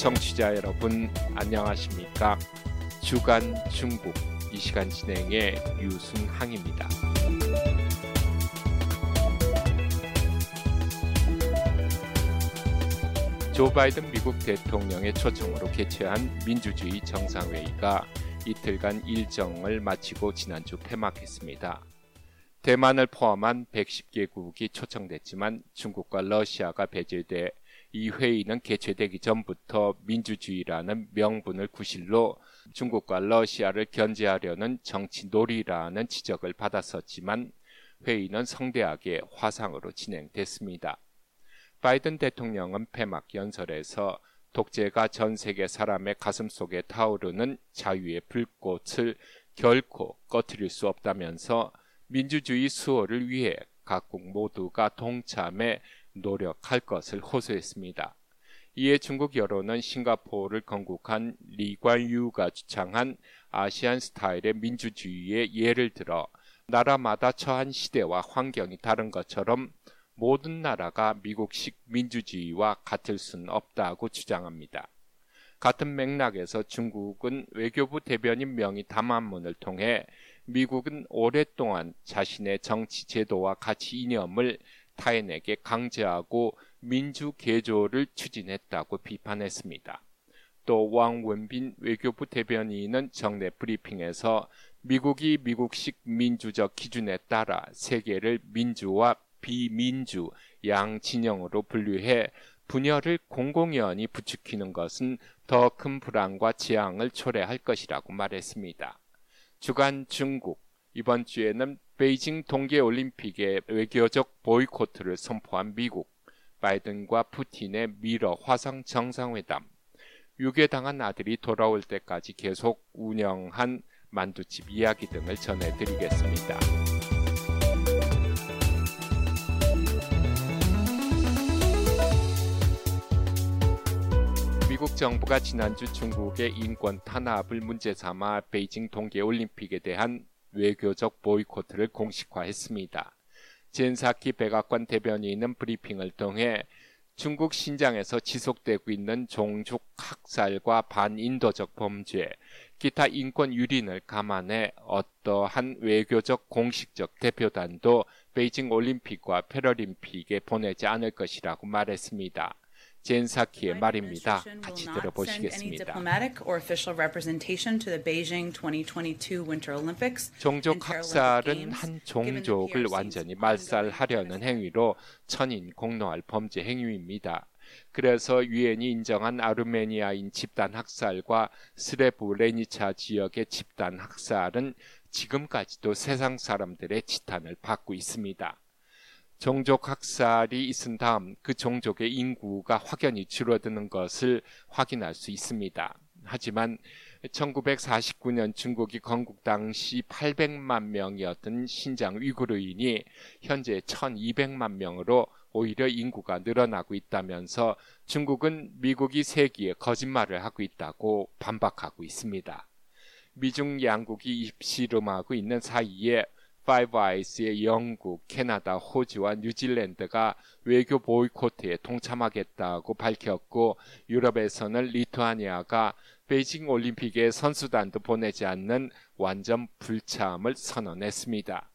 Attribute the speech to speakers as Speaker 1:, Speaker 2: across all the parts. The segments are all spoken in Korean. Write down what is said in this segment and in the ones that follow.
Speaker 1: 청취자 여러분 안녕하십니까? 주간 중국 이 시간 진행의 유순항입니다. 조 바이든 미국 대통령의 초청으로 개최한 민주주의 정상회의가 이틀간 일정을 마치고 지난주 폐막했습니다. 대만을 포함한 110개국이 초청됐지만 중국과 러시아가 배제돼 이 회의는 개최되기 전부터 민주주의라는 명분을 구실로 중국과 러시아를 견제하려는 정치 놀이라는 지적을 받았었지만 회의는 성대하게 화상으로 진행됐습니다. 바이든 대통령은 폐막 연설에서 독재가 전 세계 사람의 가슴 속에 타오르는 자유의 불꽃을 결코 꺼트릴 수 없다면서 민주주의 수호를 위해 각국 모두가 동참해 노력할 것을 호소했습니다. 이에 중국 여론은 싱가포르를 건국한 리관유가 주창한 아시안 스타일의 민주주의의 예를 들어 나라마다 처한 시대와 환경이 다른 것처럼 모든 나라가 미국식 민주주의와 같을 수는 없다고 주장합니다. 같은 맥락에서 중국은 외교부 대변인 명의 담화문을 통해 미국은 오랫동안 자신의 정치 제도와 가치 이념을 타인에게 강제하고 민주 개조를 추진했다고 비판했습니다. 또 왕원빈 외교부 대변인은 정례 브리핑에서 미국이 미국식 민주적 기준에 따라 세계를 민주와 비민주 양 진영으로 분류해 분열을 공공연히 부추기는 것은 더 큰 불안과 재앙을 초래할 것이라고 말했습니다. 주간 중국 이번 주에는 베이징 동계올림픽의 외교적 보이콧을 선포한 미국, 바이든과 푸틴의 미러 화상 정상회담, 유괴당한 아들이 돌아올 때까지 계속 운영한 만두집 이야기 등을 전해드리겠습니다. 미국 정부가 지난주 중국의 인권 탄압을 문제 삼아 베이징 동계올림픽에 대한 외교적 보이콧을 공식화했습니다. 젠사키 백악관 대변인은 브리핑을 통해 중국 신장에서 지속되고 있는 종족 학살과 반인도적 범죄, 기타 인권 유린을 감안해 어떠한 외교적 공식적 대표단도 베이징 올림픽과 패럴림픽에 보내지 않을 것이라고 말했습니다. 젠사키의 말입니다. 같이 들어보시겠습니다. 종족 학살은 한 종족을 완전히 말살하려는 행위로 천인 공노할 범죄 행위입니다. 그래서 유엔이 인정한 아르메니아인 집단 학살과 스레브레니차 지역의 집단 학살은 지금까지도 세상 사람들의 지탄을 받고 있습니다. 종족 학살이 있은 다음 그 종족의 인구가 확연히 줄어드는 것을 확인할 수 있습니다. 하지만 1949년 중국이 건국 당시 800만 명이었던 신장 위구르인이 현재 1200만 명으로 오히려 인구가 늘어나고 있다면서 중국은 미국이 세기에 거짓말을 하고 있다고 반박하고 있습니다. 미중 양국이 입씨름하고 있는 사이에 Five Eyes의 영국, 캐나다, 호주와 뉴질랜드가 외교 보이콧에 동참하겠다고 밝혔고 유럽에서는 리투아니아가 베이징 올림픽에 선수단도 보내지 않는 완전 불참을 선언했습니다.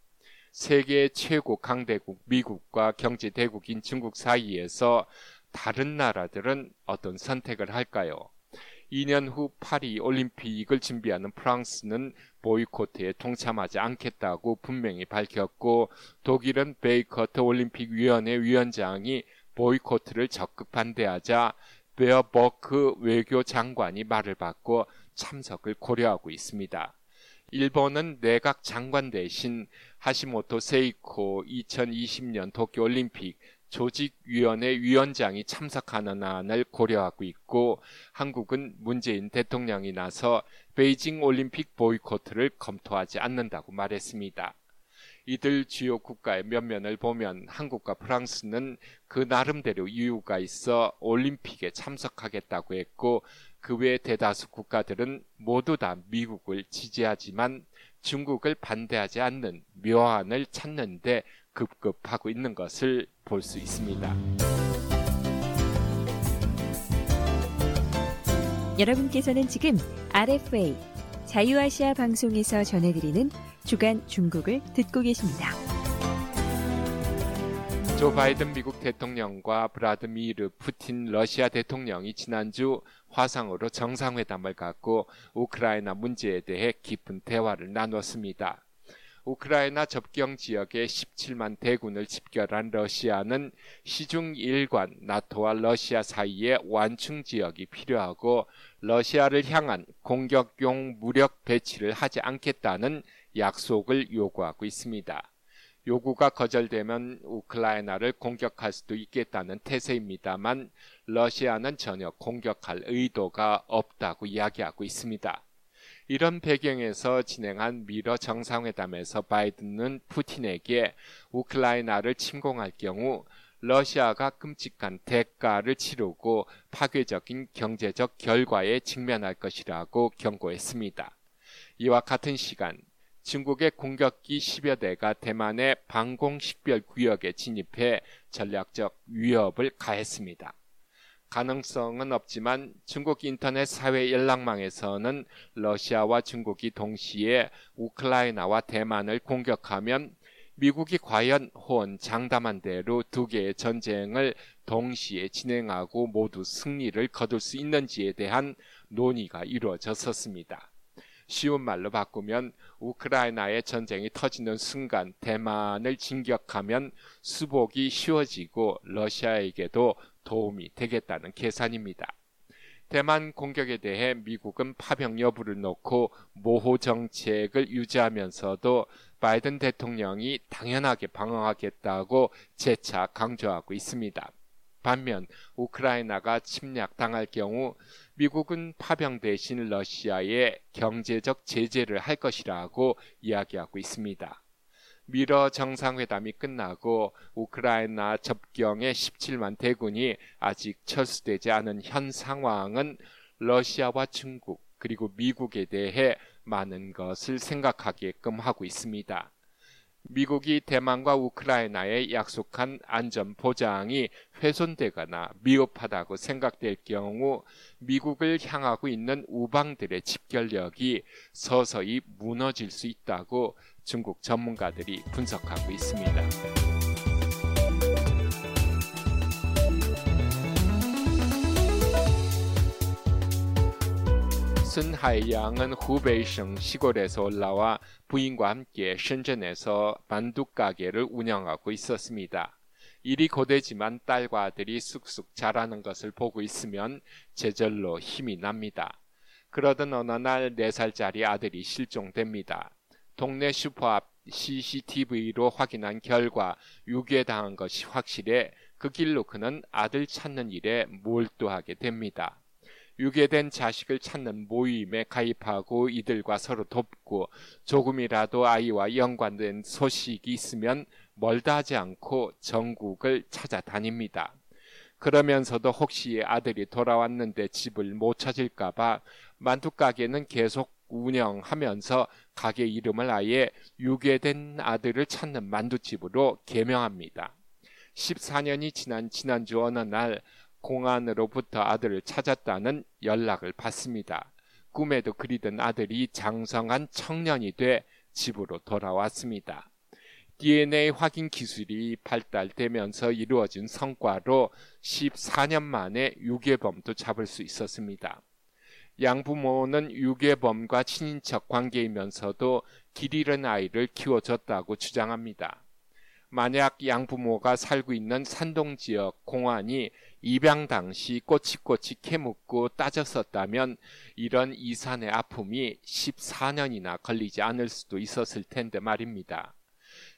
Speaker 1: 세계 최고 강대국 미국과 경제 대국인 중국 사이에서 다른 나라들은 어떤 선택을 할까요? 2년 후 파리 올림픽을 준비하는 프랑스는 보이콧에 동참하지 않겠다고 분명히 밝혔고 독일은 베이커트 올림픽 위원회 위원장이 보이콧을 적극 반대하자 베어버크 외교 장관이 말을 받고 참석을 고려하고 있습니다. 일본은 내각 장관 대신 하시모토 세이코 2020년 도쿄올림픽 조직위원회 위원장이 참석하는 안을 고려하고 있고 한국은 문재인 대통령이 나서 베이징 올림픽 보이콧을 검토하지 않는다고 말했습니다. 이들 주요 국가의 면면을 보면 한국과 프랑스는 그 나름대로 이유가 있어 올림픽에 참석하겠다고 했고 그 외 대다수 국가들은 모두 다 미국을 지지하지만 중국을 반대하지 않는 묘안을 찾는데 급급하고 있는 것을 볼 수 있습니다.
Speaker 2: 여러분께서는 지금 RFA 자유아시아 방송에서 전해드리는 주간 중국을 듣고 계십니다.
Speaker 1: 조 바이든 미국 대통령과 브라드미르 푸틴 러시아 대통령이 지난주 화상으로 정상회담을 갖고 우크라이나 문제에 대해 깊은 대화를 나눴습니다. 우크라이나 접경 지역에 17만 대군을 집결한 러시아는 시종일관 나토와 러시아 사이에 완충 지역이 필요하고 러시아를 향한 공격용 무력 배치를 하지 않겠다는 약속을 요구하고 있습니다. 요구가 거절되면 우크라이나를 공격할 수도 있겠다는 태세입니다만 러시아는 전혀 공격할 의도가 없다고 이야기하고 있습니다. 이런 배경에서 진행한 미러 정상회담에서 바이든은 푸틴에게 우크라이나를 침공할 경우 러시아가 끔찍한 대가를 치르고 파괴적인 경제적 결과에 직면할 것이라고 경고했습니다. 이와 같은 시간 중국의 공격기 10여 대가 대만의 방공식별 구역에 진입해 전략적 위협을 가했습니다. 가능성은 없지만 중국 인터넷 사회 연락망에서는 러시아와 중국이 동시에 우크라이나와 대만을 공격하면 미국이 과연 호언 장담한 대로 두 개의 전쟁을 동시에 진행하고 모두 승리를 거둘 수 있는지에 대한 논의가 이루어졌었습니다. 쉬운 말로 바꾸면 우크라이나의 전쟁이 터지는 순간 대만을 진격하면 수복이 쉬워지고 러시아에게도 도움이 되겠다는 계산입니다. 대만 공격에 대해 미국은 파병 여부를 놓고 모호 정책을 유지하면서도 바이든 대통령이 당연하게 방어하겠다고 재차 강조하고 있습니다. 반면 우크라이나가 침략당할 경우 미국은 파병 대신 러시아에 경제적 제재를 할 것이라고 이야기하고 있습니다. 미러 정상회담이 끝나고 우크라이나 접경의 17만 대군이 아직 철수되지 않은 현 상황은 러시아와 중국 그리고 미국에 대해 많은 것을 생각하게끔 하고 있습니다. 미국이 대만과 우크라이나에 약속한 안전 보장이 훼손되거나 미흡하다고 생각될 경우 미국을 향하고 있는 우방들의 집결력이 서서히 무너질 수 있다고 중국 전문가들이 분석하고 있습니다. 순하이양은 후베이성 시골에서 올라와 부인과 함께 신전에서 만두 가게를 운영하고 있었습니다. 일이 고되지만 딸과 아들이 쑥쑥 자라는 것을 보고 있으면 제절로 힘이 납니다. 그러던 어느 날 4살짜리 아들이 실종됩니다. 동네 슈퍼 앞 CCTV로 확인한 결과 유괴당한 것이 확실해 그 길로 그는 아들 찾는 일에 몰두하게 됩니다. 유괴된 자식을 찾는 모임에 가입하고 이들과 서로 돕고 조금이라도 아이와 연관된 소식이 있으면 멀다 하지 않고 전국을 찾아다닙니다. 그러면서도 혹시 아들이 돌아왔는데 집을 못 찾을까봐 만두가게는 계속 운영하면서 가게 이름을 아예 유괴된 아들을 찾는 만두집으로 개명합니다. 14년이 지난 지난주 어느 날 공안으로부터 아들을 찾았다는 연락을 받습니다. 꿈에도 그리던 아들이 장성한 청년이 돼 집으로 돌아왔습니다. DNA 확인 기술이 발달되면서 이루어진 성과로 14년 만에 유괴범도 잡을 수 있었습니다. 양부모는 유괴범과 친인척 관계이면서도 길 잃은 아이를 키워줬다고 주장합니다. 만약 양부모가 살고 있는 산동 지역 공안이 입양 당시 꼬치꼬치 캐묻고 따졌었다면 이런 이산의 아픔이 14년이나 걸리지 않을 수도 있었을 텐데 말입니다.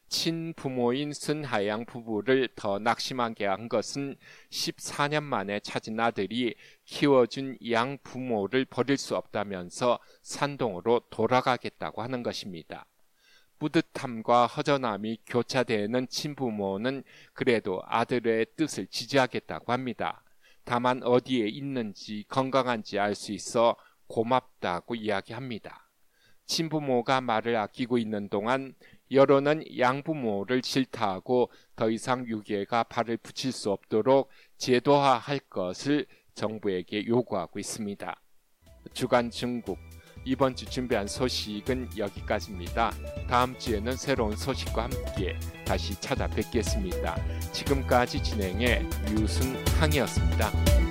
Speaker 1: 친부모인 순하양 부부를 더 낙심하게 한 것은 14년 만에 찾은 아들이 키워준 양 부모를 버릴 수 없다면서 산동으로 돌아가겠다고 하는 것입니다. 뿌듯함과 허전함이 교차되는 친부모는 그래도 아들의 뜻을 지지하겠다고 합니다. 다만 어디에 있는지 건강한지 알 수 있어 고맙다고 이야기합니다. 친부모가 말을 아끼고 있는 동안 여론은 양부모를 질타하고 더 이상 유괴가 발을 붙일 수 없도록 제도화할 것을 정부에게 요구하고 있습니다. 주간 중국 이번 주 준비한 소식은 여기까지입니다. 다음 주에는 새로운 소식과 함께 다시 찾아뵙겠습니다. 지금까지 진행해 유순항이었습니다.